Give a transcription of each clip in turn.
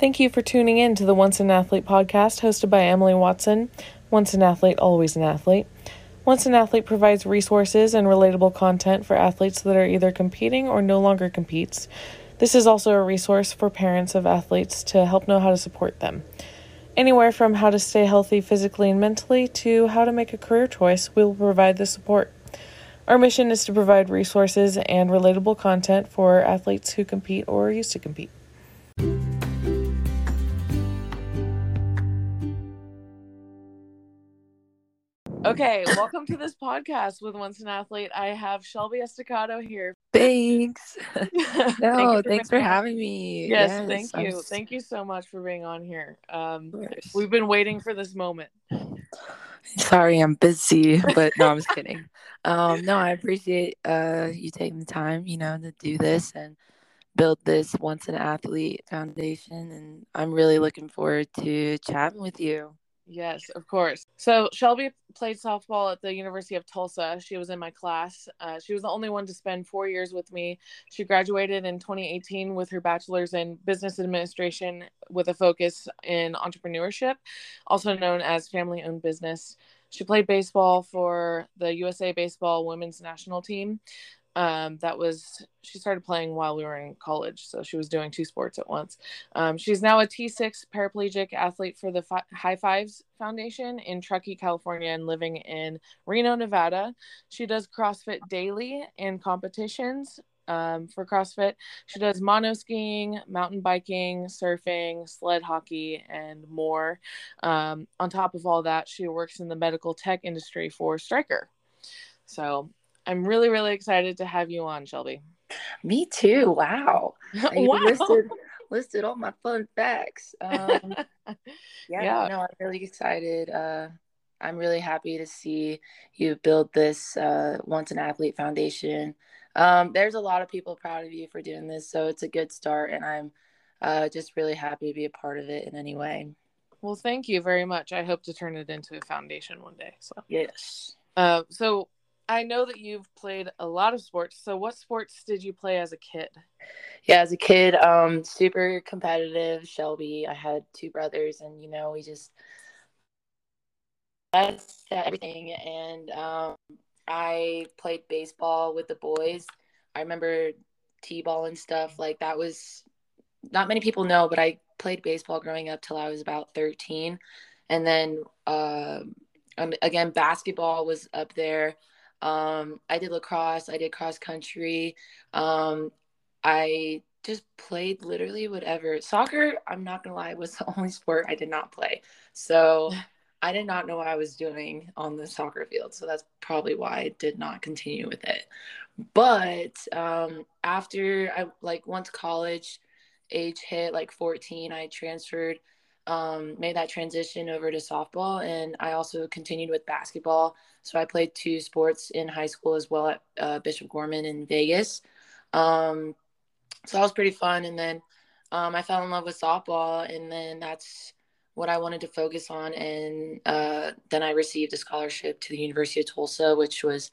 Thank you for tuning in to the Once an Athlete podcast hosted by Emily Watson. Once an athlete, always an athlete. Once an Athlete provides resources and relatable content for athletes that are either competing or no longer competes. This is also a resource for parents of athletes to help know how to support them. Anywhere from how to stay healthy physically and mentally to how to make a career choice, we will provide the support. Our mission is to provide resources and relatable content for athletes who compete or used to compete. Okay, welcome to this podcast with Once an Athlete. I have Shelby Estocado here. Thanks. no, for thanks for having me. Yes, thank I'm you. Thank you so much for being on here. Um, we've been waiting for this moment. Sorry, I'm busy, but no, I'm just kidding. Um, no, I appreciate uh you taking the time, you know, to do this and build this once an athlete foundation, and I'm really looking forward to chatting with you. Yes, of course. So Shelby played softball at the University of Tulsa. She was in my class. Uh, she was the only one to spend four years with me. She graduated in 2018 with her bachelor's in business administration with a focus in entrepreneurship, also known as family owned business. She played baseball for the USA Baseball women's national team. Um, that was, she started playing while we were in college. So she was doing two sports at once. Um, she's now a T6 paraplegic athlete for the Fi- High Fives Foundation in Truckee, California, and living in Reno, Nevada. She does CrossFit daily and competitions um, for CrossFit. She does mono skiing, mountain biking, surfing, sled hockey, and more. Um, on top of all that, she works in the medical tech industry for Stryker. So I'm really, really excited to have you on, Shelby. Me too. Wow. Wow. listed listed all my fun facts. Um, yeah, Yeah. no, I'm really excited. Uh, I'm really happy to see you build this uh, Once an Athlete Foundation. Um, there's a lot of people proud of you for doing this, so it's a good start, and I'm uh, just really happy to be a part of it in any way. Well, thank you very much. I hope to turn it into a foundation one day. So, Yes. uh, so I know that you've played a lot of sports. So, what sports did you play as a kid? Yeah, as a kid, um, super competitive. Shelby, I had two brothers, and you know, we just that's everything. And um, I played baseball with the boys. I remember t-ball and stuff like that was not many people know, but I played baseball growing up till I was about thirteen, and then uh, again basketball was up there. Um, I did lacrosse. I did cross country. Um, I just played literally whatever. Soccer, I'm not gonna lie, was the only sport I did not play. So I did not know what I was doing on the soccer field. So that's probably why I did not continue with it. But um, after I like once college age hit, like 14, I transferred, um, made that transition over to softball, and I also continued with basketball. So I played two sports in high school as well at uh, Bishop Gorman in Vegas. Um, so that was pretty fun. And then um, I fell in love with softball, and then that's what I wanted to focus on. And uh, then I received a scholarship to the University of Tulsa, which was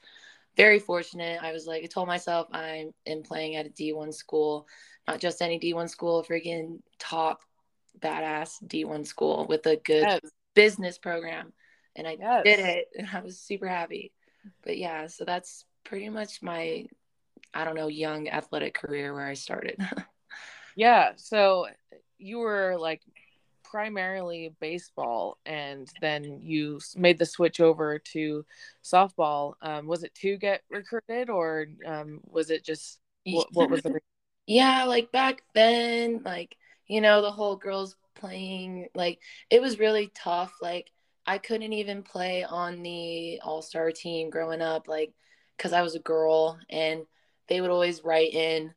very fortunate. I was like, I told myself I am in playing at a D1 school, not just any D1 school, freaking top badass D1 school with a good Yes. business program. And I Yes. did it, and I was super happy. But yeah, so that's pretty much my, I don't know, young athletic career where I started. Yeah. So, you were like primarily baseball, and then you made the switch over to softball. Um, was it to get recruited, or um, was it just what, what was the? Yeah, like back then, like, you know, the whole girls playing, like, it was really tough. Like, I couldn't even play on the all star team growing up, like, because I was a girl, and they would always write in,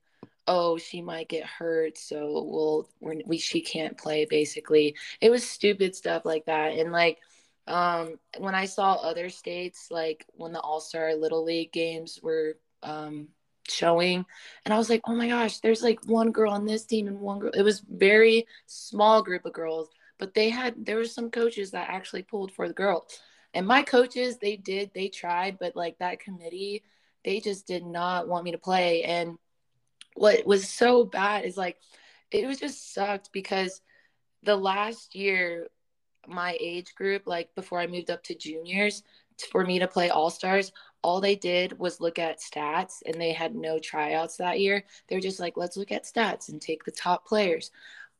oh, she might get hurt, so we'll, we're, we, she can't play, basically. It was stupid stuff like that. And, like, um, when I saw other states, like, when the all star little league games were, um, showing and I was like, oh my gosh, there's like one girl on this team and one girl. It was very small group of girls, but they had there were some coaches that actually pulled for the girls. And my coaches, they did, they tried, but like that committee, they just did not want me to play. And what was so bad is like it was just sucked because the last year, my age group, like before I moved up to juniors, for me to play All Stars, all they did was look at stats and they had no tryouts that year. They're just like, let's look at stats and take the top players.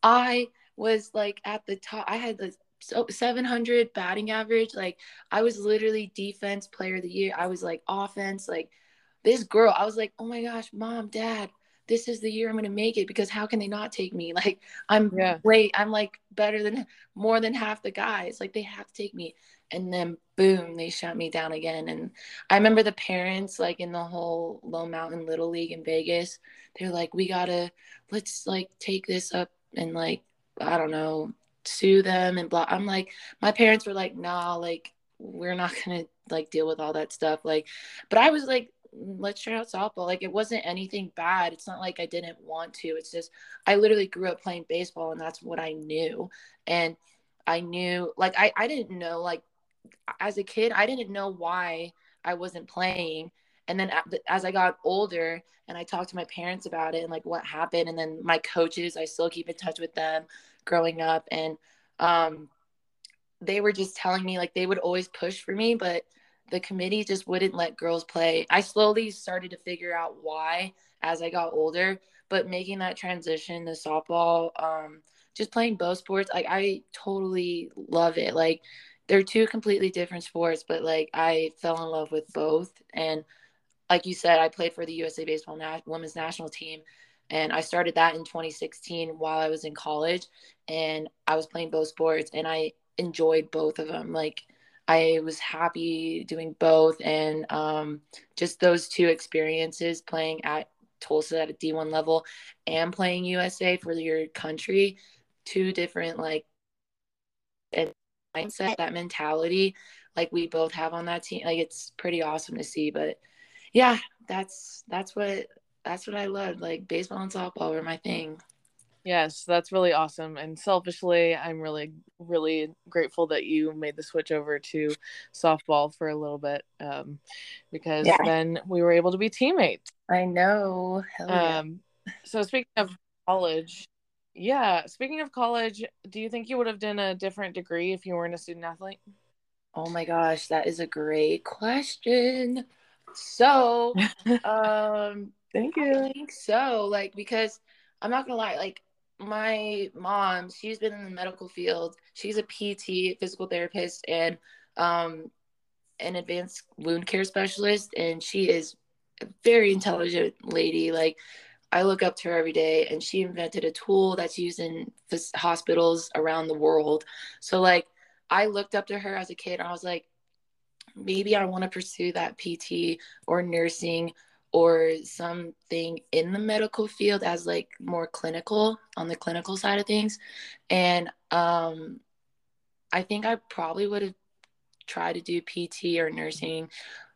I was like at the top, I had the 700 batting average. Like, I was literally defense player of the year. I was like offense. Like, this girl, I was like, oh my gosh, mom, dad, this is the year I'm going to make it because how can they not take me? Like I'm yeah. I'm like better than more than half the guys. Like they have to take me. And then boom, they shut me down again. And I remember the parents like in the whole Lone Mountain Little League in Vegas, they're like, we gotta let's like take this up and like I don't know, sue them and blah. I'm like, my parents were like, nah, like we're not gonna like deal with all that stuff. Like, but I was like, let's try out softball. Like it wasn't anything bad. It's not like I didn't want to. It's just I literally grew up playing baseball and that's what I knew. And I knew like I, I didn't know like as a kid, I didn't know why I wasn't playing. And then as I got older and I talked to my parents about it and like what happened and then my coaches, I still keep in touch with them growing up and um they were just telling me like they would always push for me, but the committee just wouldn't let girls play. I slowly started to figure out why as I got older, but making that transition to softball, um, just playing both sports, like I totally love it. Like they're two completely different sports, but like I fell in love with both. And like you said, I played for the USA Baseball Women's National Team, and I started that in 2016 while I was in college, and I was playing both sports, and I enjoyed both of them. Like I was happy doing both, and um, just those two experiences playing at Tulsa at a D1 level and playing USA for your country, two different like and mindset, that mentality, like we both have on that team. Like it's pretty awesome to see. But yeah, that's that's what that's what I love. Like baseball and softball were my thing. Yes, that's really awesome. And selfishly, I'm really, really grateful that you made the switch over to softball for a little bit um, because yeah. then we were able to be teammates. I know. Um, so, speaking of college, yeah, speaking of college, do you think you would have done a different degree if you weren't a student athlete? Oh my gosh, that is a great question. So, um, thank you. I think so. Like, because I'm not gonna lie, like my mom, she's been in the medical field. She's a PT, physical therapist, and um, an advanced wound care specialist. And she is a very intelligent lady. Like, I look up to her every day, and she invented a tool that's used in hospitals around the world. So, like, I looked up to her as a kid, and I was like, maybe I want to pursue that PT or nursing or something in the medical field as like more clinical on the clinical side of things and um i think i probably would have tried to do pt or nursing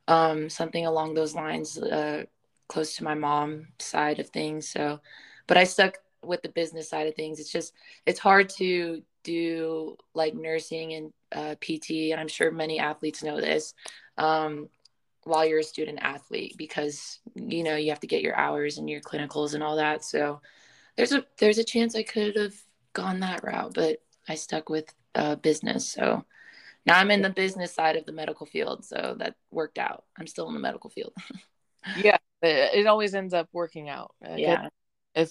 um something along those lines uh close to my mom side of things so but i stuck with the business side of things. It's just it's hard to do like nursing and uh, pt and i'm sure many athletes know this um, while you're a student athlete because you know you have to get your hours and your clinicals and all that so there's a there's a chance i could have gone that route but i stuck with uh, business so now i'm in the business side of the medical field so that worked out. I'm still in the medical field. Yeah it, always ends up working out yeah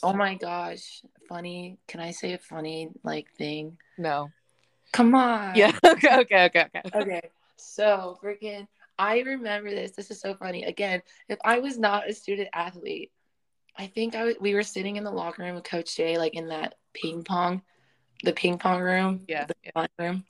oh my gosh funny can i say a funny like thing no come on yeah okay okay okay okay okay so freaking I remember this. This is so funny. Again, if I was not a student athlete, I think I w- we were sitting in the locker room with Coach Jay, like in that ping pong, the ping pong room. Yeah. The yeah. room.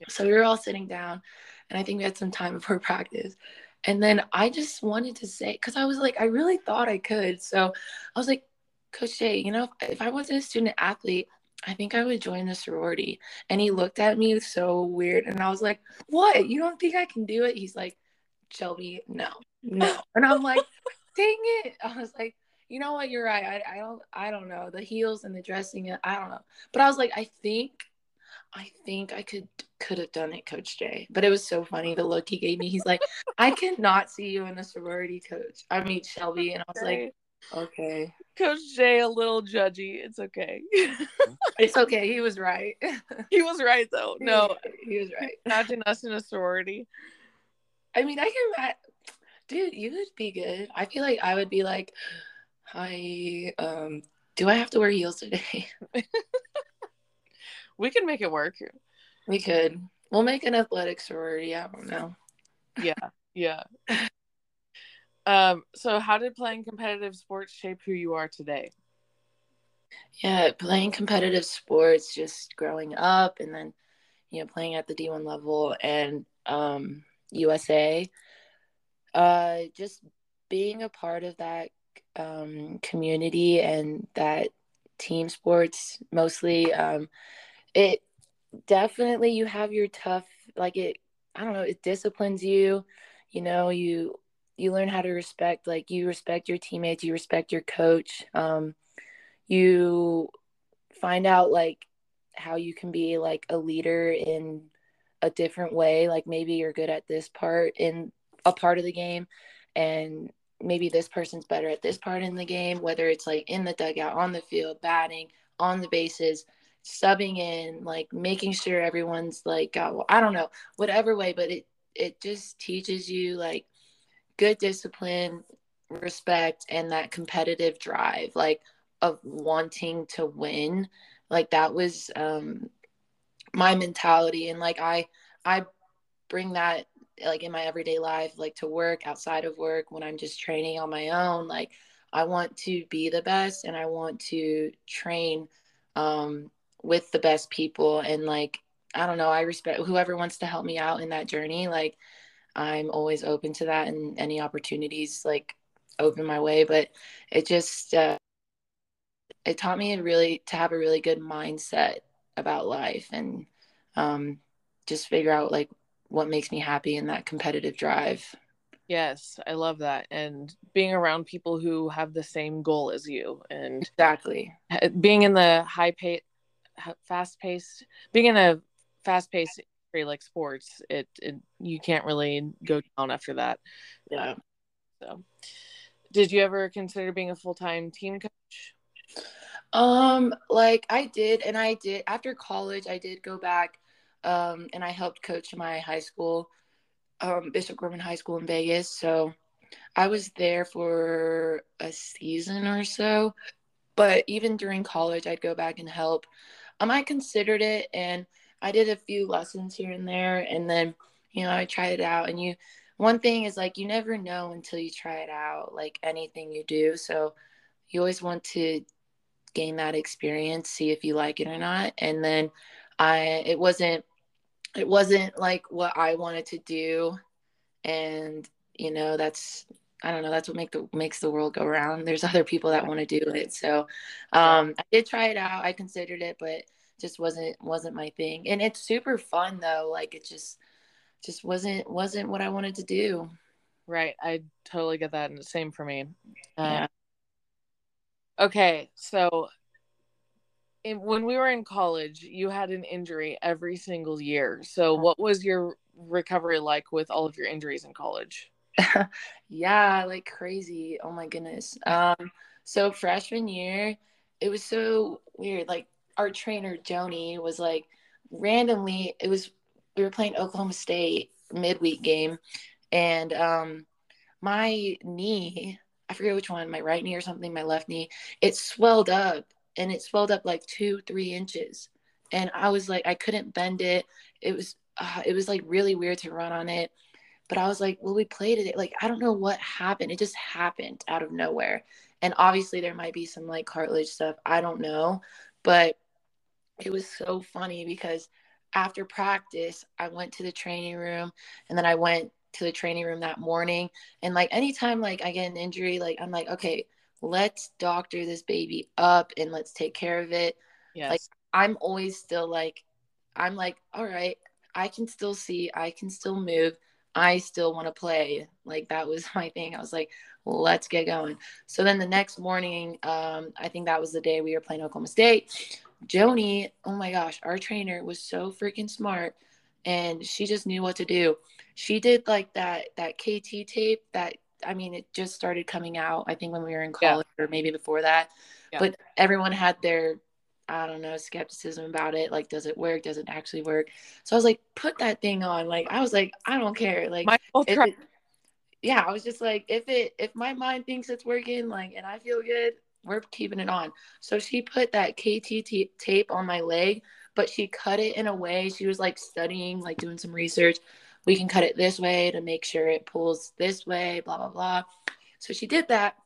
Yeah. So we were all sitting down, and I think we had some time before practice. And then I just wanted to say, because I was like, I really thought I could. So I was like, Coach Jay, you know, if, if I wasn't a student athlete, I think I would join the sorority. And he looked at me so weird. And I was like, What? You don't think I can do it? He's like, Shelby, no, no. And I'm like, Dang it. I was like, you know what? You're right. I, I don't I don't know. The heels and the dressing, I don't know. But I was like, I think I think I could could have done it, Coach Jay. But it was so funny the look he gave me. He's like, I cannot see you in a sorority, Coach. I mean Shelby. And I was like, Okay. Coach Jay a little judgy. It's okay. it's okay. He was right. he was right though. No, he was right. Imagine us in a sorority. I mean, I can, dude. You would be good. I feel like I would be like, "Hi, um, do I have to wear heels today?" we can make it work. We could. We'll make an athletic sorority. I don't know. Yeah, yeah. Um, so how did playing competitive sports shape who you are today? Yeah, playing competitive sports, just growing up and then, you know, playing at the D1 level and um, USA, uh, just being a part of that um, community and that team sports mostly, um, it definitely, you have your tough, like it, I don't know, it disciplines you, you know, you you learn how to respect like you respect your teammates you respect your coach um, you find out like how you can be like a leader in a different way like maybe you're good at this part in a part of the game and maybe this person's better at this part in the game whether it's like in the dugout on the field batting on the bases subbing in like making sure everyone's like got well, i don't know whatever way but it it just teaches you like good discipline, respect, and that competitive drive, like of wanting to win. Like that was um, my mentality, and like I I bring that like in my everyday life, like to work, outside of work, when I'm just training on my own. Like I want to be the best, and I want to train um, with the best people, and like I don't know, I respect whoever wants to help me out in that journey. Like I'm always open to that and any opportunities like open my way. But it just uh, it taught me really to have a really good mindset about life and um, just figure out like what makes me happy in that competitive drive. Yes, I love that. And being around people who have the same goal as you and exactly being in the high pace, fast paced, being in a fast paced like sports, it, it you can't really go down after that. Yeah. So, did you ever consider being a full time team coach? Um, like I did, and I did after college. I did go back, um, and I helped coach my high school, um, Bishop Gorman High School in Vegas. So I was there for a season or so. But even during college, I'd go back and help. Um, I considered it, and I did a few lessons here and there, and then you know I tried it out. And you, one thing is like you never know until you try it out, like anything you do. So you always want to gain that experience, see if you like it or not. And then I, it wasn't, it wasn't like what I wanted to do, and you know that's I don't know. That's what make the makes the world go round. There's other people that want to do it. So um, I did try it out. I considered it, but just wasn't wasn't my thing. And it's super fun though. Like it just just wasn't wasn't what i wanted to do. Right. I totally get that and the same for me. Yeah. Uh, okay so in, when we were in college you had an injury every single year. So what was your recovery like with all of your injuries in college? Yeah like crazy. Oh my goodness. Um so freshman year it was so weird. Like our trainer Joni was like randomly it was we were playing Oklahoma State midweek game and um my knee I forget which one my right knee or something my left knee it swelled up and it swelled up like two three inches. And I was like I couldn't bend it. It was uh, it was like really weird to run on it. But I was like well we played it. Like I don't know what happened. It just happened out of nowhere. And obviously there might be some like cartilage stuff. I don't know. But it was so funny because after practice, I went to the training room and then I went to the training room that morning. And like anytime like I get an injury, like I'm like, okay, let's doctor this baby up and let's take care of it. Yes. Like I'm always still like, I'm like, all right, I can still see, I can still move. I still want to play. Like that was my thing. I was like, let's get going. So then the next morning, um, I think that was the day we were playing Oklahoma State. Joni, oh my gosh, our trainer was so freaking smart and she just knew what to do. She did like that that KT tape that I mean, it just started coming out. I think when we were in college yeah. or maybe before that. Yeah. But everyone had their I don't know, skepticism about it. Like, does it work? Does it actually work? So I was like, put that thing on. Like, I was like, I don't care. Like, it, yeah, I was just like, if it, if my mind thinks it's working, like, and I feel good, we're keeping it on. So she put that KT tape on my leg, but she cut it in a way. She was like studying, like doing some research. We can cut it this way to make sure it pulls this way, blah, blah, blah. So she did that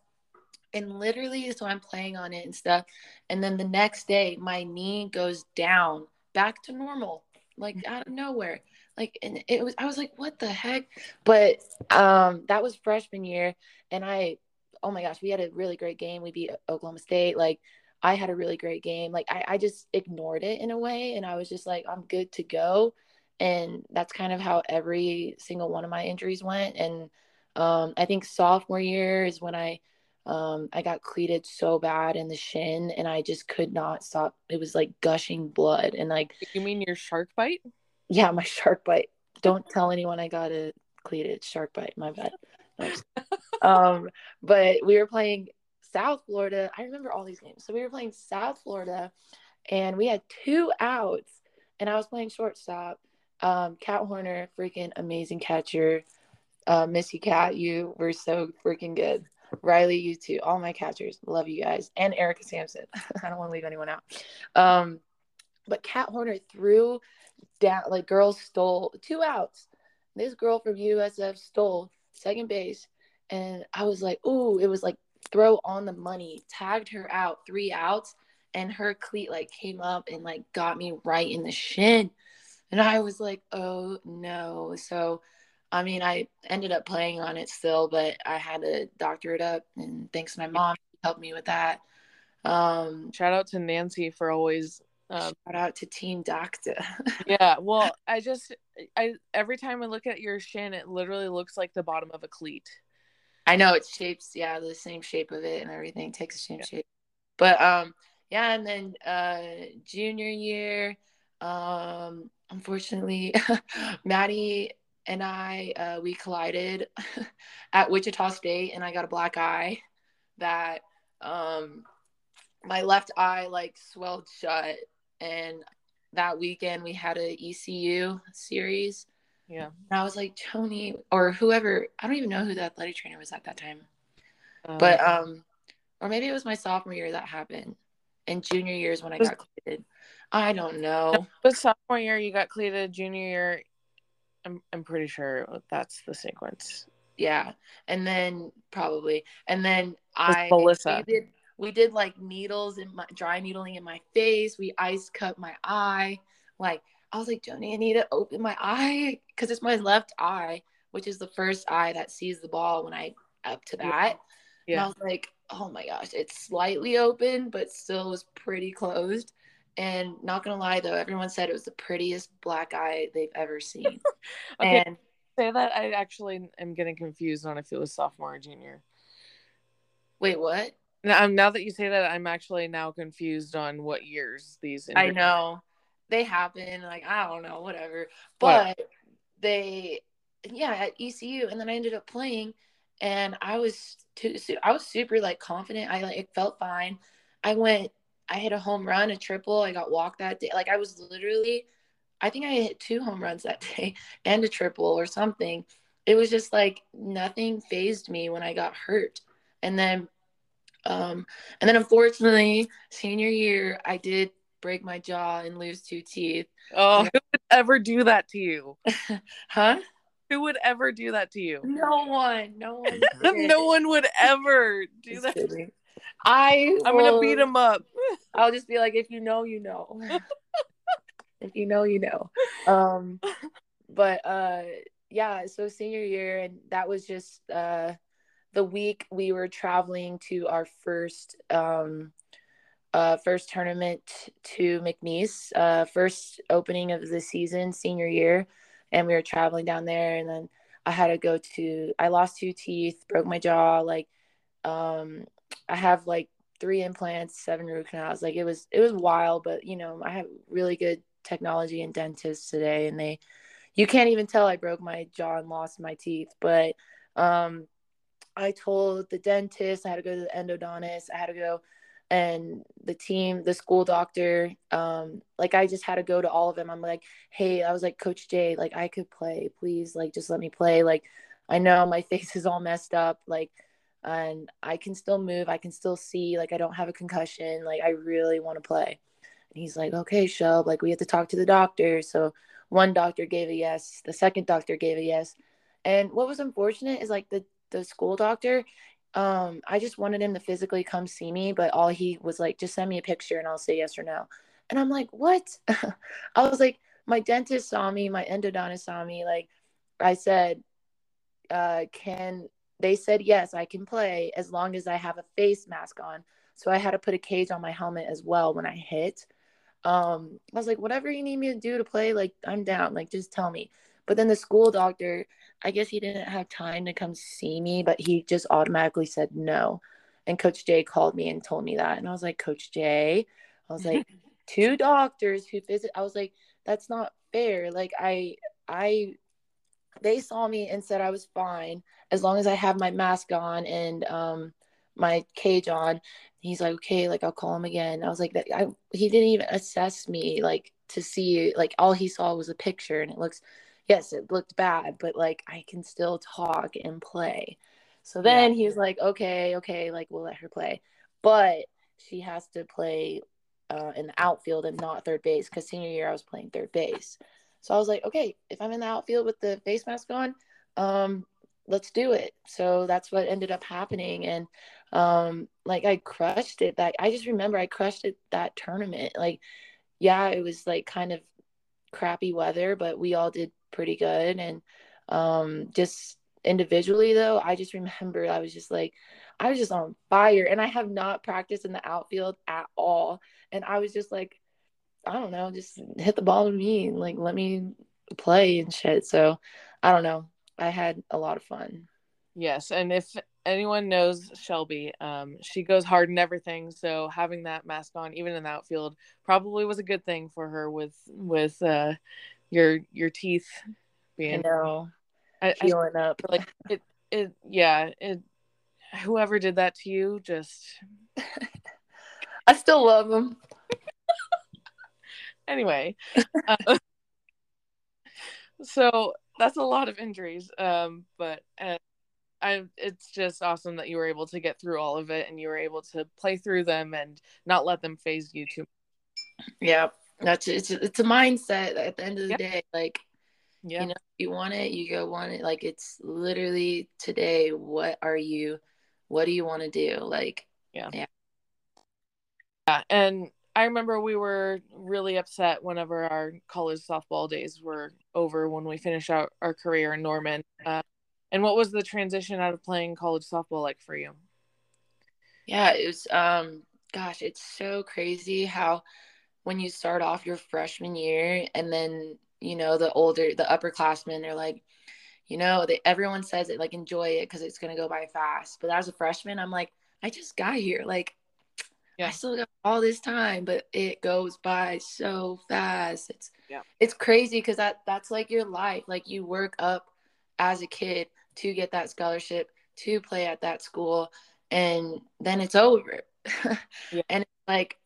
and literally so i'm playing on it and stuff and then the next day my knee goes down back to normal like out of nowhere like and it was i was like what the heck but um that was freshman year and i oh my gosh we had a really great game we beat oklahoma state like i had a really great game like i, I just ignored it in a way and i was just like i'm good to go and that's kind of how every single one of my injuries went and um, i think sophomore year is when i um, I got cleated so bad in the shin and I just could not stop. It was like gushing blood and like You mean your shark bite? Yeah, my shark bite. Don't tell anyone I got a cleated shark bite, my bad. Um, but we were playing South Florida. I remember all these games. So we were playing South Florida and we had two outs and I was playing shortstop. Um, Cat Horner, freaking amazing catcher. Uh, Missy Cat, you were so freaking good. Riley, you too. All my catchers. Love you guys. And Erica Sampson. I don't want to leave anyone out. Um, but Cat Horner threw down, like, girls stole two outs. This girl from USF stole second base. And I was like, ooh, it was like throw on the money, tagged her out, three outs. And her cleat, like, came up and, like, got me right in the shin. And I was like, oh no. So, I mean, I ended up playing on it still, but I had to doctor it up. And thanks to my mom, helped me with that. Um, shout out to Nancy for always. Um, shout out to Team Doctor. yeah, well, I just, I every time I look at your shin, it literally looks like the bottom of a cleat. I know it shapes, yeah, the same shape of it and everything takes the same yeah. shape. But um, yeah, and then uh, junior year, um, unfortunately, Maddie and I uh, we collided at Wichita State, and I got a black eye. That um, my left eye like swelled shut, and that weekend we had a ECU series. Yeah, and I was like Tony or whoever. I don't even know who the athletic trainer was at that time, um, but um, or maybe it was my sophomore year that happened, and junior year is when I got cleated. I don't know. But sophomore year you got cleated. Junior year I'm I'm pretty sure that's the sequence. Yeah, and then probably, and then I Melissa. Did, we did like needles in my dry needling in my face. We ice cut my eye. Like I was like, Joni, I need to open my eye because it's my left eye, which is the first eye that sees the ball when I up to that. Yeah. And I was like, oh my gosh, it's slightly open, but still was pretty closed. And not gonna lie though, everyone said it was the prettiest black eye they've ever seen. okay, and say that I actually am getting confused on if it was sophomore or junior. Wait, what? Now, um, now that you say that, I'm actually now confused on what years these. I know they happen. Like I don't know, whatever. But what? they, yeah, at ECU, and then I ended up playing, and I was too. I was super like confident. I like it felt fine. I went I hit a home run, a triple. I got walked that day. Like I was literally, I think I hit two home runs that day and a triple or something. It was just like nothing phased me when I got hurt. And then, um, and then unfortunately, senior year, I did break my jaw and lose two teeth. Oh, who would ever do that to you? huh? Who would ever do that to you? No one. No one. no one would ever do just that. Kidding. I I'm will, gonna beat him up. I'll just be like, if you know, you know. if you know, you know. Um, but uh, yeah. So senior year, and that was just uh, the week we were traveling to our first um, uh, first tournament to McNeese, uh, first opening of the season, senior year, and we were traveling down there, and then I had to go to. I lost two teeth, broke my jaw, like um I have like three implants, seven root canals. Like it was it was wild, but you know, I have really good technology and dentists today and they you can't even tell I broke my jaw and lost my teeth. But um I told the dentist, I had to go to the endodontist, I had to go and the team, the school doctor, um, like I just had to go to all of them. I'm like, hey, I was like, Coach Jay, like I could play, please, like just let me play. Like I know my face is all messed up, like, and I can still move, I can still see, like I don't have a concussion, like I really want to play. And he's like, okay, Shelb, like we have to talk to the doctor. So one doctor gave a yes, the second doctor gave a yes. And what was unfortunate is like the the school doctor, um, I just wanted him to physically come see me, but all he was like, just send me a picture and I'll say yes or no. And I'm like, what? I was like, my dentist saw me, my endodontist saw me. Like, I said, uh, can they said yes, I can play as long as I have a face mask on. So I had to put a cage on my helmet as well when I hit. Um, I was like, whatever you need me to do to play, like I'm down. Like just tell me. But then the school doctor, I guess he didn't have time to come see me, but he just automatically said no. And Coach Jay called me and told me that. And I was like, Coach Jay, I was like, two doctors who visit. I was like, that's not fair. Like I I they saw me and said I was fine as long as I have my mask on and um my cage on. He's like, okay, like I'll call him again. I was like, that I he didn't even assess me like to see like all he saw was a picture and it looks yes, it looked bad, but like I can still talk and play. So then yeah. he was like, okay, okay, like we'll let her play. But she has to play uh, in the outfield and not third base because senior year I was playing third base. So I was like, okay, if I'm in the outfield with the face mask on, um, let's do it. So that's what ended up happening. And um, like I crushed it. That I just remember I crushed it that tournament. Like, yeah, it was like kind of crappy weather, but we all did pretty good. And um, just individually, though, I just remember I was just like, I was just on fire. And I have not practiced in the outfield at all. And I was just like, I don't know, just hit the ball to me like let me play and shit. So I don't know. I had a lot of fun. Yes. And if anyone knows Shelby, um, she goes hard in everything. So having that mask on, even in the outfield, probably was a good thing for her with with uh, your your teeth being I know I, healing I, up. Like it it yeah it whoever did that to you just I still love them. anyway, uh, so that's a lot of injuries. Um, but uh, I it's just awesome that you were able to get through all of it and you were able to play through them and not let them phase you too. Yeah, that's it's it's a mindset at the end of the yep. day. Like, yeah. you know, you want it, you go want it. Like it's literally today. What are you? What do you want to do? Like, yeah, yeah, yeah. And I remember we were really upset whenever our college softball days were over when we finished out our career in Norman. Uh, and what was the transition out of playing college softball like for you? Yeah, it was. Um, gosh, it's so crazy how when you start off your freshman year and then you know the older the upperclassmen are like you know they, everyone says it like enjoy it because it's going to go by fast. But as a freshman i'm like i just got here. Like yeah. i still got all this time but it goes by so fast. It's yeah. it's crazy because that that's like your life. Like you work up as a kid to get that scholarship to play at that school and then it's over. Yeah. and like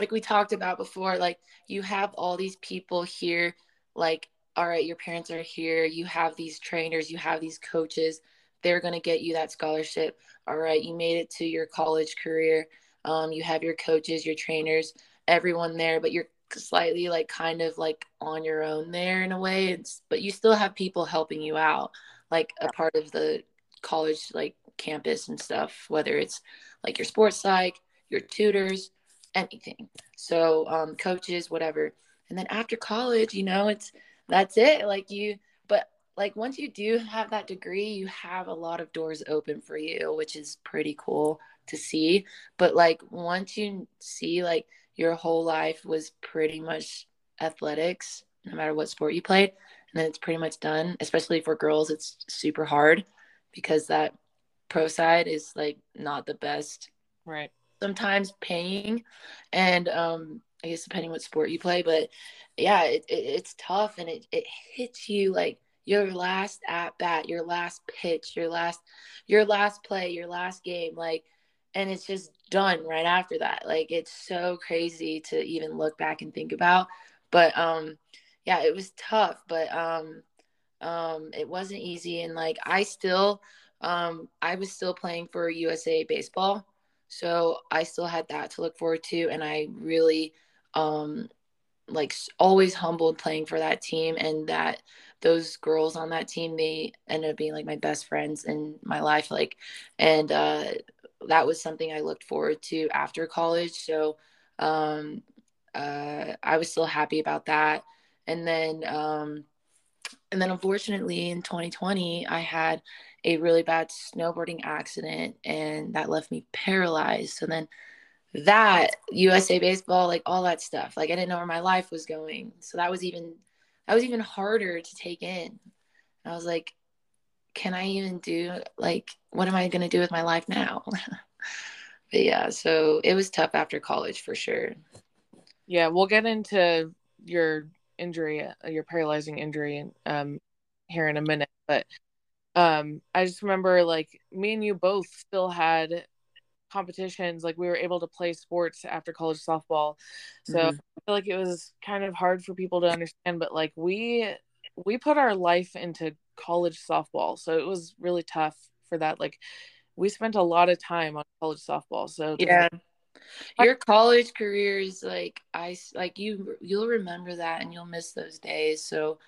like we talked about before like you have all these people here like all right your parents are here you have these trainers you have these coaches they're going to get you that scholarship. All right you made it to your college career um, you have your coaches your trainers everyone there but you're slightly like kind of like on your own there in a way it's but you still have people helping you out like a part of the college like campus and stuff whether it's like your sports psych your tutors anything. So um, coaches, whatever. And then after college, you know, it's that's it. Like you, but like once you do have that degree, you have a lot of doors open for you, which is pretty cool to see. But like once you see like your whole life was pretty much athletics, no matter what sport you played, and then it's pretty much done. Especially for girls, it's super hard because that pro side is like not the best. Right sometimes paying and um i guess depending what sport you play but yeah it, it, it's tough and it, it hits you like your last at bat, your last pitch, your last your last play, your last game, like and it's just done right after that. Like it's so crazy to even look back and think about. But um yeah, it was tough, but um um it wasn't easy and like I still um I was still playing for USA baseball. So I still had that to look forward to and I really um like always humbled playing for that team and that those girls on that team they ended up being like my best friends in my life like and uh that was something I looked forward to after college so um uh I was still happy about that and then um and then unfortunately in 2020 I had a really bad snowboarding accident and that left me paralyzed so then that USA baseball, like all that stuff. Like I didn't know where my life was going. So that was even that was even harder to take in. I was like, can I even do like what am I gonna do with my life now? but yeah, so it was tough after college for sure. Yeah, we'll get into your injury, uh, your paralyzing injury, um, here in a minute. But um, I just remember like me and you both still had competitions like we were able to play sports after college softball. So mm-hmm. i feel like it was kind of hard for people to understand but like we we put our life into college softball. So it was really tough for that. Like we spent a lot of time on college softball. So yeah. Your college career is like i like you you'll remember that and you'll miss those days. So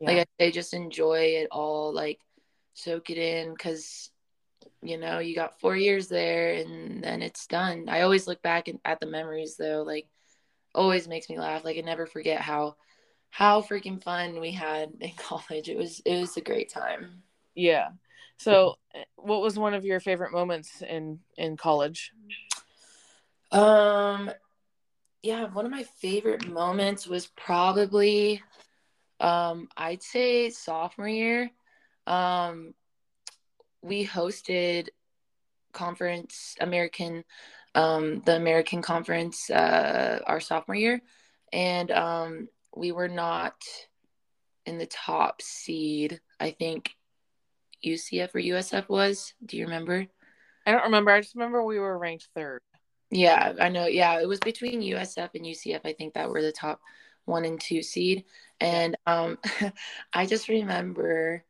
yeah. like i say just enjoy it all. Like soak it in because you know you got four years there and then it's done. I always look back at the memories though like always makes me laugh. Like i never forget how how freaking fun we had in college. It was it was a great time. Yeah. So what was one of your favorite moments in in college? Um yeah one of my favorite moments was probably um i'd say sophomore year um we hosted conference American um, the American conference uh, our sophomore year, and um, we were not in the top seed. I think UCF or USF was. Do you remember? I don't remember. I just remember we were ranked third. Yeah, I know. Yeah, it was between USF and UCF. I think that were the top one and two seed, and um, I just remember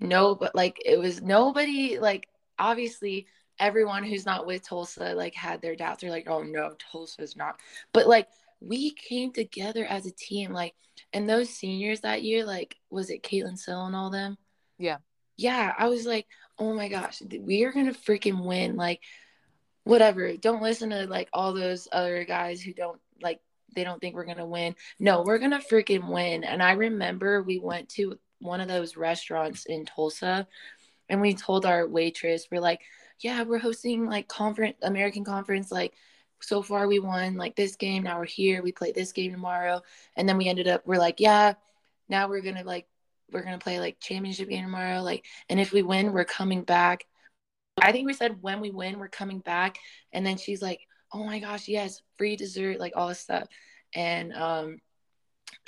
no but like it was nobody like obviously everyone who's not with tulsa like had their doubts. They're like oh no tulsa's not. But like we came together as a team like and those seniors that year like was it caitlin sill and all them? Yeah. Yeah i was like oh my gosh we are gonna freaking win like whatever. Don't listen to like all those other guys who don't like they don't think we're gonna win. No we're gonna freaking win. And i remember we went to one of those restaurants in Tulsa and we told our waitress we're like yeah we're hosting like conference american conference like so far we won like this game now we're here we play this game tomorrow. And then we ended up we're like yeah now we're gonna like we're gonna play like championship game tomorrow like and if we win we're coming back. I think we said when we win we're coming back and then she's like oh my gosh yes free dessert like all this stuff. And um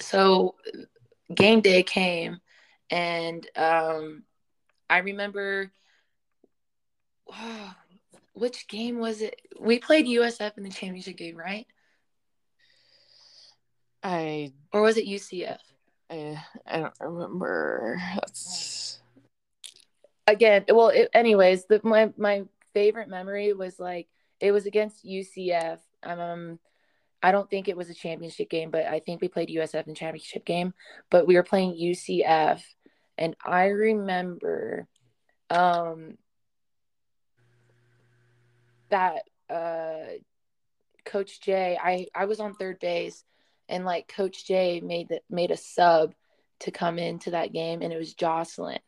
so game day came and um, I remember, oh, which game was it? We played USF in the championship game, right? I or was it UCF? I, I don't remember. That's again. Well, it, anyways, the, my my favorite memory was like it was against UCF. Um, I don't think it was a championship game, but I think we played USF in championship game. But we were playing UCF, and I remember um that uh coach Jay I I was on third base and like coach Jay made that made a sub to come into that game and it was Jocelyn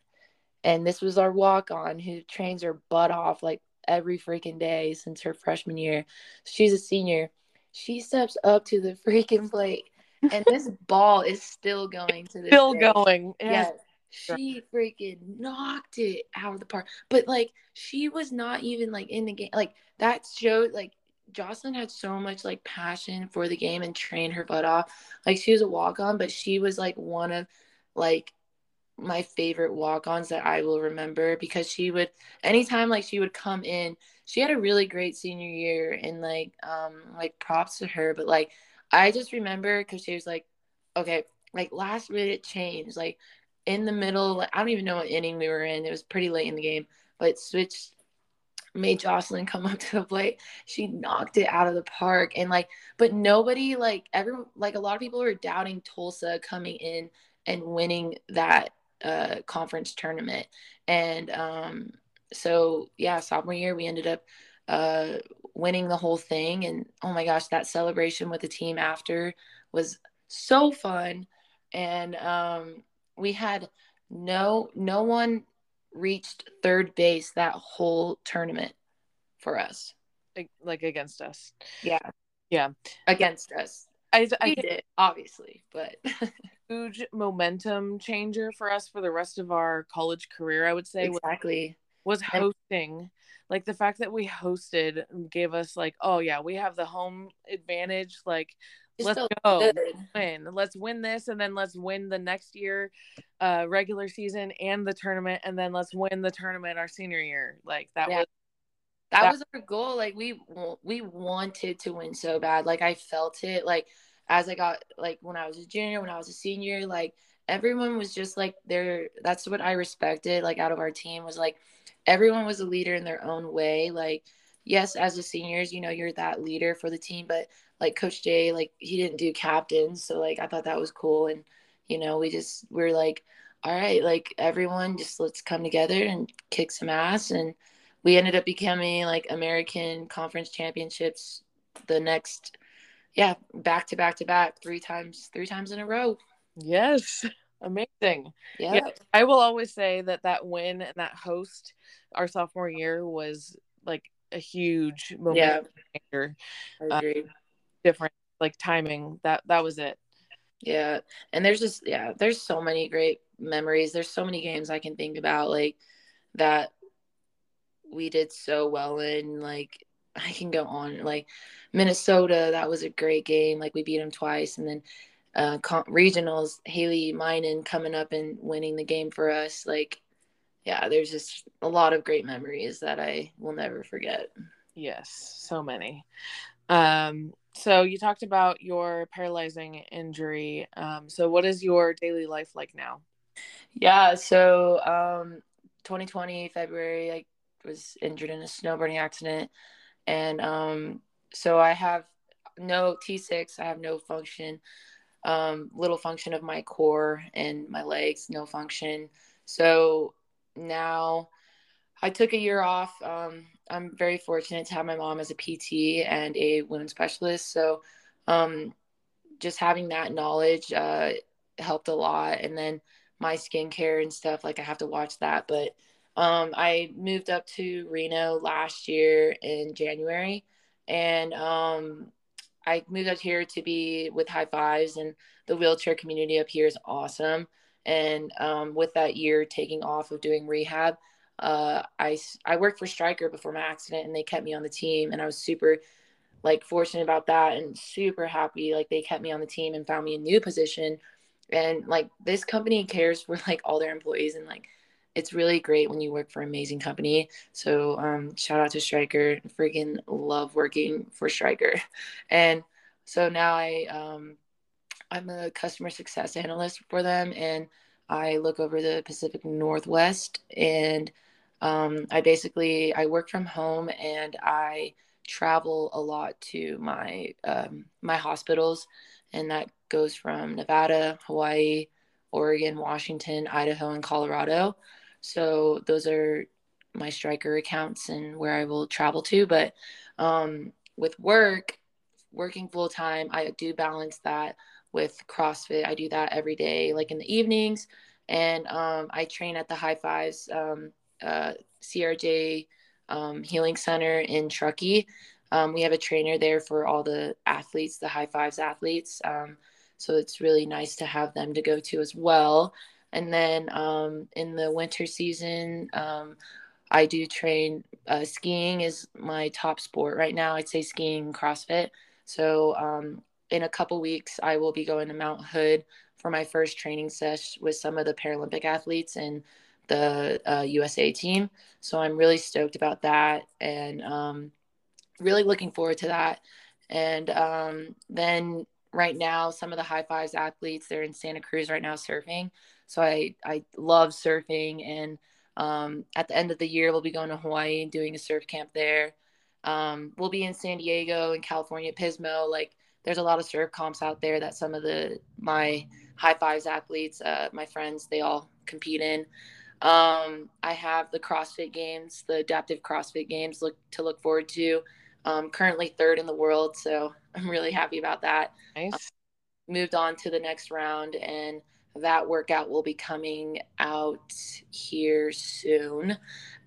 and this was our walk on who trains her butt off like every freaking day since her freshman year she's a senior she steps up to the freaking plate and this ball is still going to this still day. going yes she freaking knocked it out of the park. But like she was not even like in the game. Like that showed like Jocelyn had so much like passion for the game and trained her butt off. Like she was a walk on, but she was like one of like my favorite walk-ons that I will remember because she would anytime like she would come in, she had a really great senior year and like um like props to her, but like I just remember because she was like, okay, like last minute change, like in the middle, like, I don't even know what inning we were in. It was pretty late in the game, but switched made Jocelyn come up to the plate. She knocked it out of the park. And like, but nobody, like, everyone, like, a lot of people were doubting Tulsa coming in and winning that uh, conference tournament. And um, so, yeah, sophomore year, we ended up uh, winning the whole thing. And oh my gosh, that celebration with the team after was so fun. And um, we had no no one reached third base that whole tournament for us. Like, like against us. Yeah. Yeah. Against us. I, I did, obviously, but huge momentum changer for us for the rest of our college career, I would say. Exactly. Was, was hosting. Like the fact that we hosted gave us like, oh yeah, we have the home advantage. Like let's go good. win let's win this and then let's win the next year uh regular season and the tournament and then let's win the tournament our senior year like that yeah. was that, that was our goal like we we wanted to win so bad like i felt it like as i got like when i was a junior when i was a senior like everyone was just like there that's what i respected like out of our team was like everyone was a leader in their own way like yes as a seniors you know you're that leader for the team but like Coach Jay, like he didn't do captains, so like I thought that was cool, and you know we just we're like, all right, like everyone, just let's come together and kick some ass, and we ended up becoming like American Conference Championships the next, yeah, back to back to back, three times, three times in a row. Yes, amazing. Yeah. yeah, I will always say that that win and that host our sophomore year was like a huge moment yeah. I agree. Um, different like timing that that was it yeah and there's just yeah there's so many great memories there's so many games i can think about like that we did so well in like i can go on like minnesota that was a great game like we beat them twice and then uh con- regionals haley minen coming up and winning the game for us like yeah there's just a lot of great memories that i will never forget yes so many um so you talked about your paralyzing injury. Um, so what is your daily life like now? Yeah, so um, 2020 February, I was injured in a snowboarding accident, and um, so I have no T6. I have no function, um, little function of my core and my legs, no function. So now I took a year off. Um, I'm very fortunate to have my mom as a PT and a wound specialist. So, um, just having that knowledge uh, helped a lot. And then my skincare and stuff, like I have to watch that. But um, I moved up to Reno last year in January, and um, I moved up here to be with High Fives, and the wheelchair community up here is awesome. And um, with that year taking off of doing rehab, uh, I I worked for Stryker before my accident, and they kept me on the team, and I was super like fortunate about that, and super happy. Like they kept me on the team and found me a new position, and like this company cares for like all their employees, and like it's really great when you work for an amazing company. So um, shout out to Stryker. Freaking love working for Stryker. and so now I um, I'm a customer success analyst for them, and I look over the Pacific Northwest and um, I basically I work from home and I travel a lot to my um, my hospitals, and that goes from Nevada, Hawaii, Oregon, Washington, Idaho, and Colorado. So those are my Stryker accounts and where I will travel to. But um, with work, working full time, I do balance that with CrossFit. I do that every day, like in the evenings, and um, I train at the High Fives. Um, uh, CRJ um, Healing Center in Truckee. Um, we have a trainer there for all the athletes, the high fives athletes. Um, so it's really nice to have them to go to as well. And then um, in the winter season, um, I do train. Uh, skiing is my top sport right now. I'd say skiing CrossFit. So um, in a couple weeks, I will be going to Mount Hood for my first training session with some of the Paralympic athletes and the uh, USA team. So I'm really stoked about that and um, really looking forward to that. And um, then right now, some of the high fives athletes, they're in Santa Cruz right now surfing. So I, I love surfing. And um, at the end of the year, we'll be going to Hawaii and doing a surf camp there. Um, we'll be in San Diego and California, Pismo. Like there's a lot of surf comps out there that some of the my high fives athletes, uh, my friends, they all compete in. Um, I have the CrossFit Games, the adaptive CrossFit Games, look to look forward to. Um, currently third in the world, so I'm really happy about that. Nice. Um, moved on to the next round, and that workout will be coming out here soon.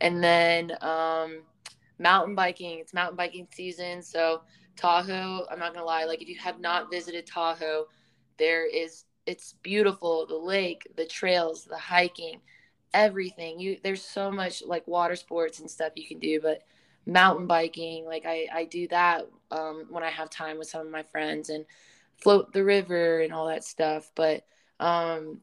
And then um, mountain biking. It's mountain biking season, so Tahoe. I'm not gonna lie. Like if you have not visited Tahoe, there is it's beautiful. The lake, the trails, the hiking everything. You there's so much like water sports and stuff you can do, but mountain biking, like I I do that um, when I have time with some of my friends and float the river and all that stuff. But um,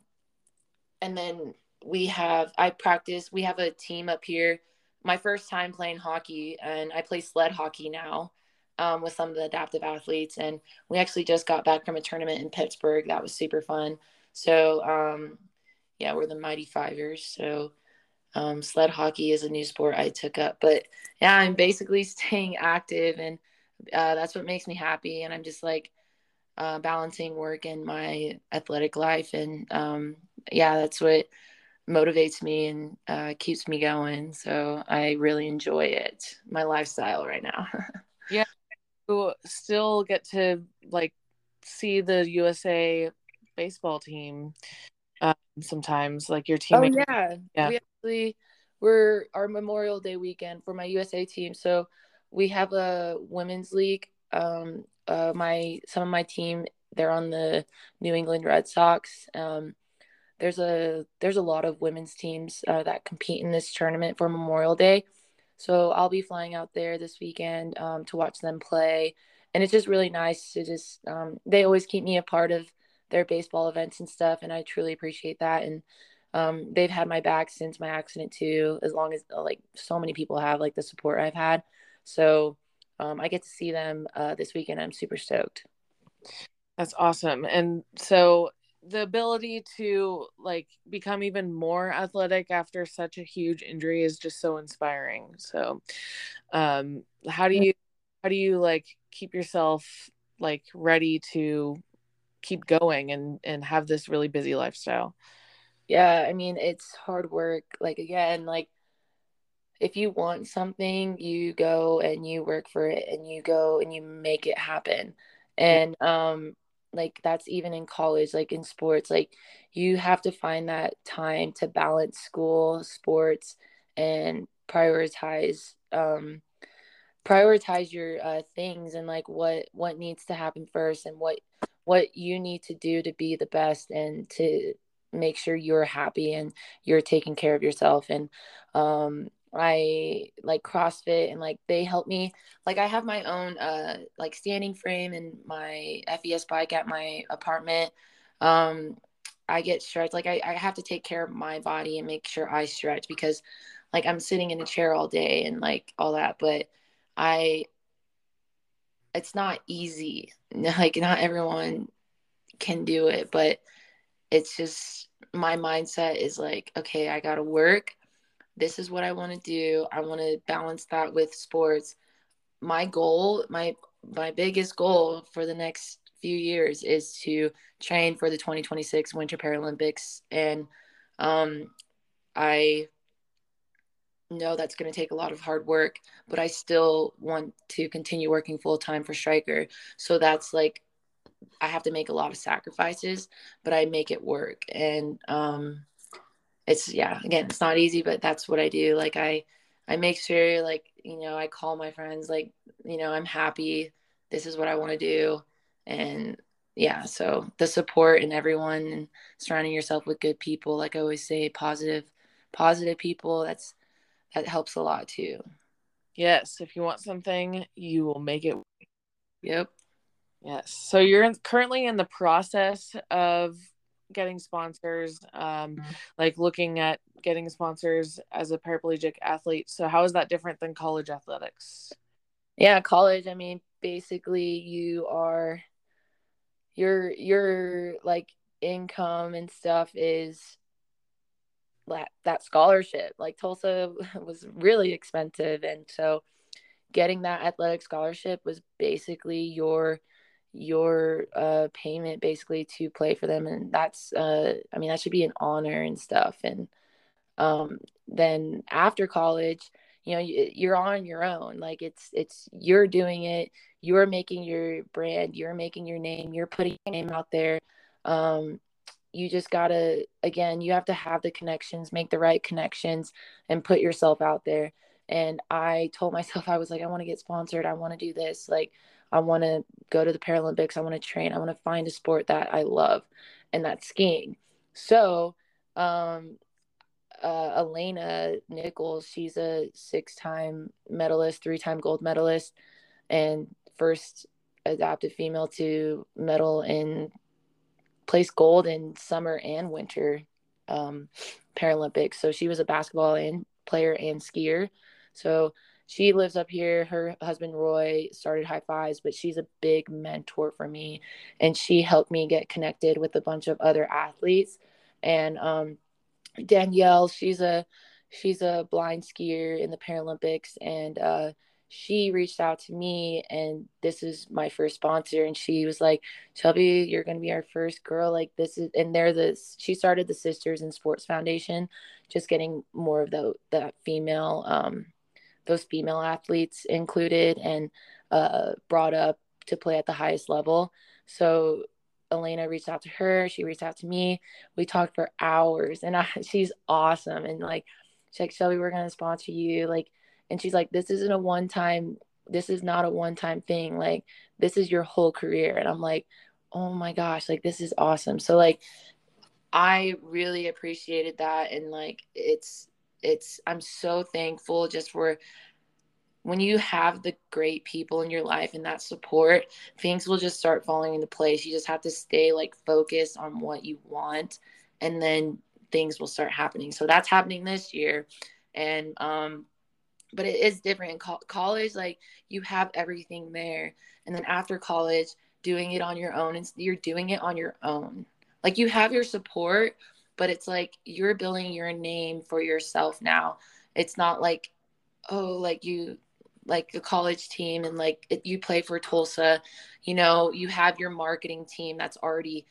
and then we have I practice. We have a team up here. My first time playing hockey, and I play sled hockey now. Um, with some of the adaptive athletes. And we actually just got back from a tournament in Pittsburgh. That was super fun. So um, yeah, we're the Mighty Fivers. So um, sled hockey is a new sport I took up. But yeah, I'm basically staying active, and uh, that's what makes me happy. And I'm just like uh, balancing work and my athletic life, and um, yeah, that's what motivates me and uh, keeps me going. So I really enjoy it, my lifestyle right now. yeah, you still get to like see the USA baseball team um, sometimes, like your team. Oh yeah, yeah. We actually we're our Memorial Day weekend for my USA team. So we have a women's league. Um, uh, my some of my team they're on the New England Red Sox. Um, there's a there's a lot of women's teams uh, that compete in this tournament for Memorial Day. So I'll be flying out there this weekend um, to watch them play, and it's just really nice to just um, they always keep me a part of their baseball events and stuff, and I truly appreciate that. And um, they've had my back since my accident too, as long as like so many people have like the support I've had. So um, I get to see them uh, this weekend. I'm super stoked. That's awesome. And so the ability to like become even more athletic after such a huge injury is just so inspiring. So um how do you how do you like keep yourself like ready to keep going and and have this really busy lifestyle yeah i mean it's hard work like again like if you want something you go and you work for it and you go and you make it happen. And um like that's even in college like in sports like you have to find that time to balance school sports and prioritize um prioritize your uh, things and like what what needs to happen first and what what you need to do to be the best and to make sure you're happy and you're taking care of yourself. And um I like CrossFit and like they help me like I have my own uh like standing frame and my FES bike at my apartment um I get stretched like I, I have to take care of my body and make sure I stretch because like I'm sitting in a chair all day and like all that but I it's not easy. Like not everyone can do it, but it's just my mindset is like, okay, I got to work. This is what I want to do. I want to balance that with sports. My goal, my my biggest goal for the next few years is to train for the 2026 Winter Paralympics and um I know that's going to take a lot of hard work, but I still want to continue working full time for Stryker. So that's like I have to make a lot of sacrifices, but I make it work. And um it's yeah, again, it's not easy, but that's what I do. Like I I make sure like, you know, I call my friends like, you know, I'm happy. This is what I want to do. And yeah, so the support and everyone and surrounding yourself with good people, like I always say, positive positive people, that's that helps a lot too. Yes, if you want something, you will make it. Yep. Yes. So you're in, currently in the process of getting sponsors, um, mm-hmm. like looking at getting sponsors as a paraplegic athlete. So how is that different than college athletics? Yeah, college. I mean, basically, you are your your like income and stuff is that that scholarship. Like Tulsa was really expensive, and so getting that athletic scholarship was basically your your uh, payment basically to play for them and that's uh, i mean that should be an honor and stuff and um, then after college you know you're on your own like it's it's you're doing it you're making your brand you're making your name you're putting your name out there um, you just gotta again you have to have the connections make the right connections and put yourself out there and i told myself i was like i want to get sponsored i want to do this like i want to go to the paralympics i want to train i want to find a sport that i love and that's skiing so um uh, Alana Nichols she's a six time medalist three time gold medalist and first adopted female to medal in place gold in summer and winter um, Paralympics. So she was a basketball and player and skier. So she lives up here. Her husband Roy started High Fives, but she's a big mentor for me, and she helped me get connected with a bunch of other athletes. And um, Danelle, she's a she's a blind skier in the Paralympics, and uh, she reached out to me and this is my first sponsor and she was like shelby you're going to be our first girl like this is and they're the she started the sisters in sports foundation just getting more of the that female um those female athletes included and uh brought up to play at the highest level. So alana reached out to her she reached out to me. We talked for hours and I, she's awesome and like she's like shelby we're to sponsor you like and she's like this isn't a one time this is not a one time thing like this is your whole career and i'm like oh my gosh like this is awesome. So like i really appreciated that and like it's it's i'm so thankful just for when you have the great people in your life and that support things will just start falling into place. You just have to stay like focused on what you want and then things will start happening. So that's happening this year. And um but it is different. In co- college like you have everything there. And then after college doing it on your own and you're doing it on your own. Like you have your support but it's like you're building your name for yourself now. It's not like oh like you like a college team and like it, you play for tulsa. You know you have your marketing team that's already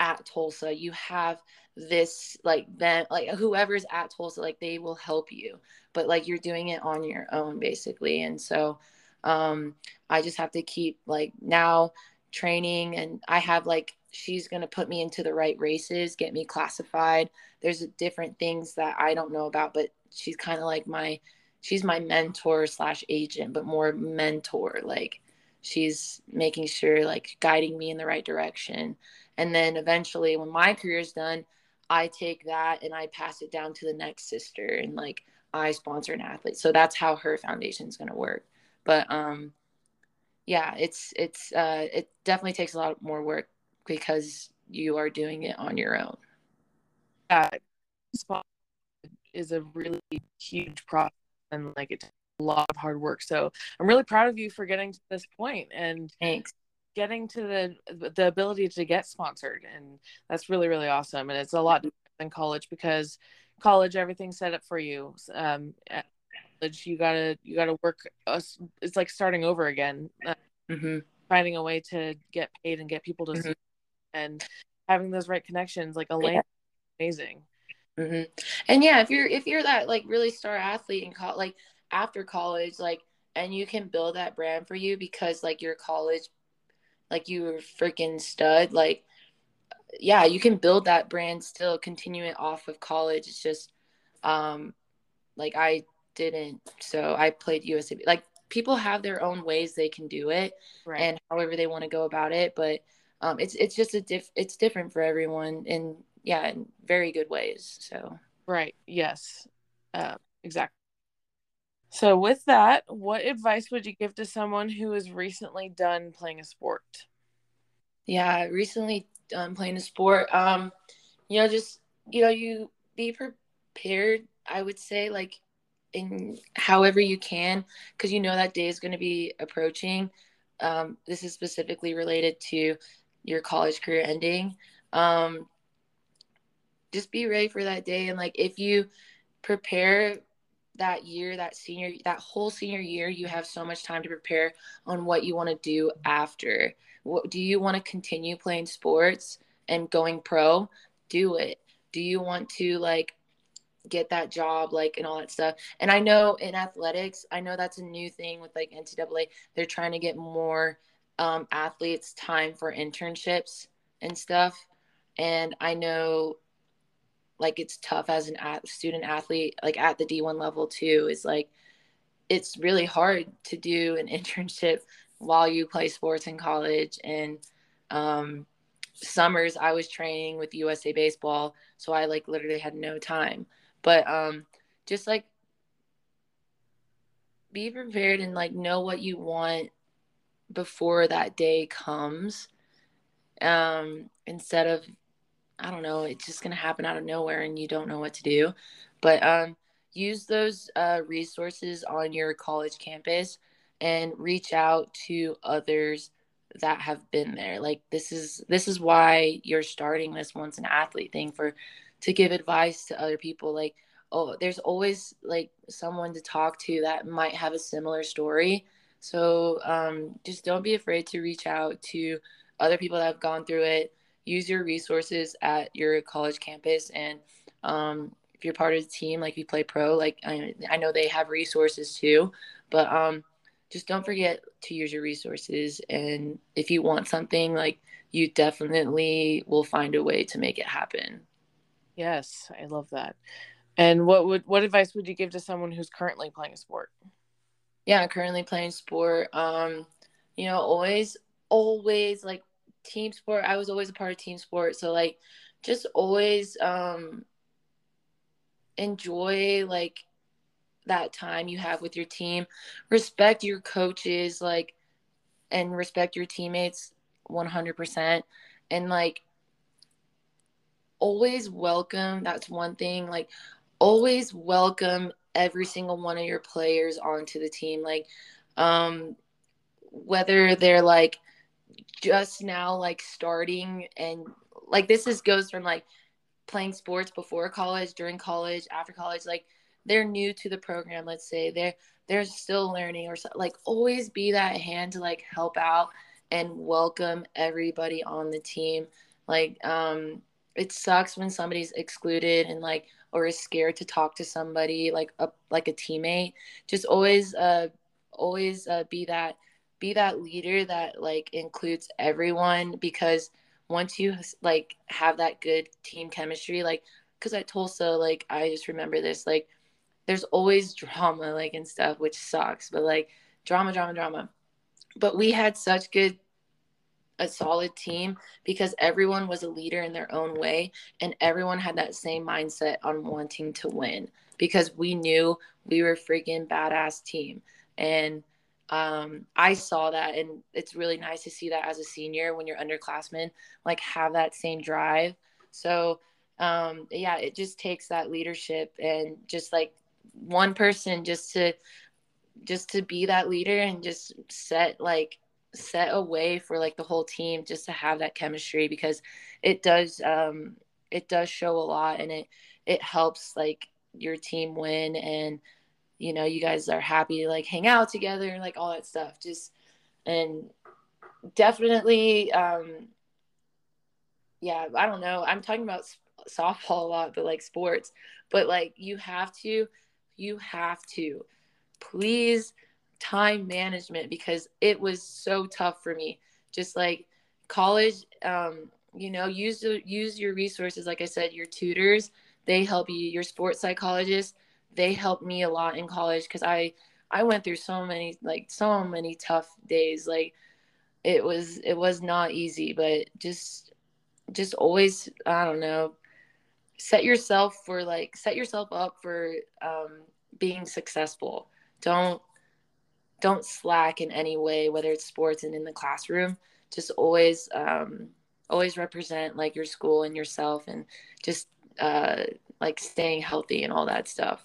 at tulsa. You have this like then like whoever's at tulsa like they will help you but like you're doing it on your own basically. And so um i just have to keep like now training and i have like she's going to put me into the right races get me classified there's different things that i don't know about but she's kind of like my she's my mentor slash agent but more mentor like she's making sure like guiding me in the right direction and then eventually when my career is done i take that and i pass it down to the next sister and like I sponsor an athlete. So that's how her foundation is going to work. But um, yeah, it's it's uh, it definitely takes a lot more work because you are doing it on your own. That is a really huge process and like it's a lot of hard work. So I'm really proud of you for getting to this point and thanks getting to the the ability to get sponsored and that's really really awesome and it's a lot different than college because college everything's set up for you um at college you gotta you gotta work it's like starting over again uh, mm-hmm. finding a way to get paid and get people to mm-hmm. And having those right connections like elaine yeah. amazing mm-hmm. and yeah if you're if you're that like really star athlete and college like after college like and you can build that brand for you because like your college like you were freaking stud like yeah, you can build that brand still, continue it off of college. It's just um like I didn't. So I played USAB. Like people have their own ways they can do it right. and however they want to go about it, but um it's it's just a diff it's different for everyone in yeah, in very good ways. So Right. Yes. Uh, exactly. So with that, what advice would you give to someone who has recently done playing a sport? Yeah, recently um, playing a sport. Um, you know, just you know, you be prepared. I would say, like, in however you can, because you know that day is going to be approaching. Um, this is specifically related to your college career ending. Um, just be ready for that day, and like, if you prepare that year, that senior, that whole senior year, you have so much time to prepare on what you want to do after. What, do you want to continue playing sports and going pro? Do it. Do you want to like get that job, like, and all that stuff? And I know in athletics, I know that's a new thing with like NCAA. They're trying to get more um, athletes time for internships and stuff. And I know like it's tough as an at- student athlete like at the d1 level too is like it's really hard to do an internship while you play sports in college and um, summers i was training with usa baseball so i like literally had no time but um, just like be prepared and like know what you want before that day comes um, instead of I don't know, it's just going to happen out of nowhere and you don't know what to do. But um, use those uh, resources on your college campus and reach out to others that have been there. Like this is this is why you're starting this once an athlete thing for to give advice to other people like oh there's always like someone to talk to that might have a similar story. So um, just don't be afraid to reach out to other people that have gone through it. Use your resources at your college campus and um, if you're part of the team like you play pro like I, I know they have resources too but um, just don't forget to use your resources. And if you want something like you definitely will find a way to make it happen. Yes i love that. And what would what advice would you give to someone who's currently playing a sport yeah currently playing sport um you know always always like team sport. I was always a part of team sport. So like just always um enjoy like that time you have with your team. Respect your coaches like and respect your teammates 100% and like always welcome that's one thing like always welcome every single one of your players onto the team like um whether they're like just now like starting and like this is goes from like playing sports before college, during college, after college, like they're new to the program, let's say. They're they're still learning or so, like always be that hand to like help out and welcome everybody on the team. Like um it sucks when somebody's excluded and like or is scared to talk to somebody like a like a teammate. Just always uh always uh, be that be that leader that like includes everyone because once you like have that good team chemistry like because at tulsa like i just remember this like there's always drama like and stuff which sucks but like drama drama drama but we had such good a solid team because everyone was a leader in their own way and everyone had that same mindset on wanting to win because we knew we were a freaking badass team and um, I saw that, and it's really nice to see that as a senior when you're underclassmen, like have that same drive. So, um, yeah, it just takes that leadership and just like one person just to just to be that leader and just set like set a way for like the whole team just to have that chemistry because it does um it does show a lot and it it helps like your team win and you know you guys are happy to like hang out together like all that stuff. Just and definitely um yeah i don't know. I'm talking about softball a lot but like sports. But like you have to you have to please time management because it was so tough for me just like college um you know use use your resources like i said your tutors they help you your sports psychologist they helped me a lot in college because I I went through so many like so many tough days. Like it was it was not easy, but just just always I don't know set yourself for like set yourself up for um, being successful. Don't don't slack in any way, whether it's sports and in the classroom. just always um, always represent like your school and yourself and just uh, like staying healthy and all that stuff.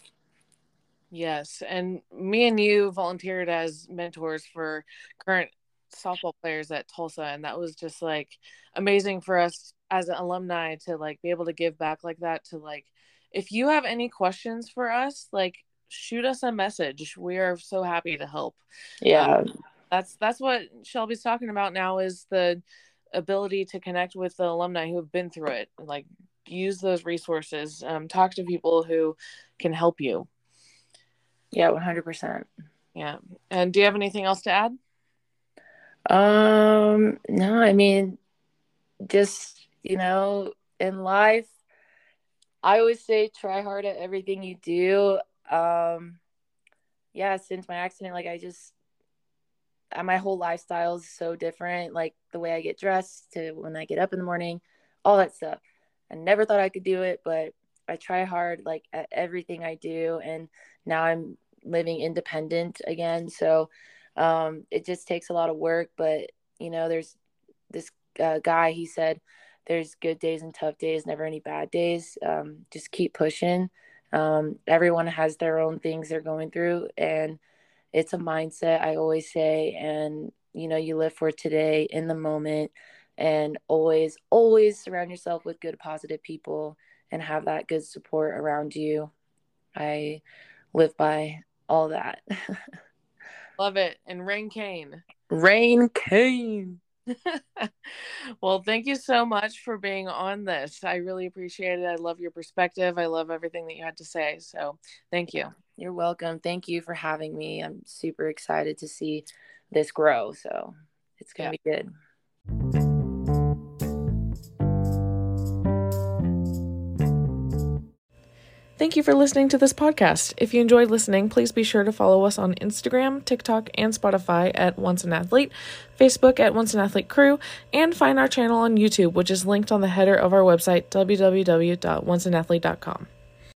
Yes, and me and you volunteered as mentors for current softball players at Tulsa and that was just like amazing for us as an alumni to like be able to give back like that to like if you have any questions for us like shoot us a message. We are so happy to help. Yeah. Um, that's that's what shelby's talking about now is the ability to connect with the alumni who have been through it like use those resources um, talk to people who can help you. Yeah 100% yeah. And do you have anything else to add? Um no i mean just you know in life i always say try hard at everything you do um yeah since my accident like i just uh, my whole lifestyle is so different like the way i get dressed to when i get up in the morning all that stuff. I never thought i could do it but i try hard like at everything i do and now i'm living independent again. So um it just takes a lot of work but you know there's this uh, guy he said there's good days and tough days never any bad days. Um just keep pushing um, everyone has their own things they're going through, and it's a mindset, I always say. And, you know, you live for today in the moment, and always, always surround yourself with good, positive people and have that good support around you. I live by all that. Love it. And Rain Kane. Rain Kane. well, thank you so much for being on this. I really appreciate it. I love your perspective. I love everything that you had to say. So, thank you. You're welcome. Thank you for having me. I'm super excited to see this grow. So, it's going to yeah. be good. Thank you for listening to this podcast. If you enjoyed listening, please be sure to follow us on Instagram, TikTok, and Spotify at Once an Athlete, Facebook at Once an Athlete Crew, and find our channel on YouTube, which is linked on the header of our website, www.onceanathlete.com.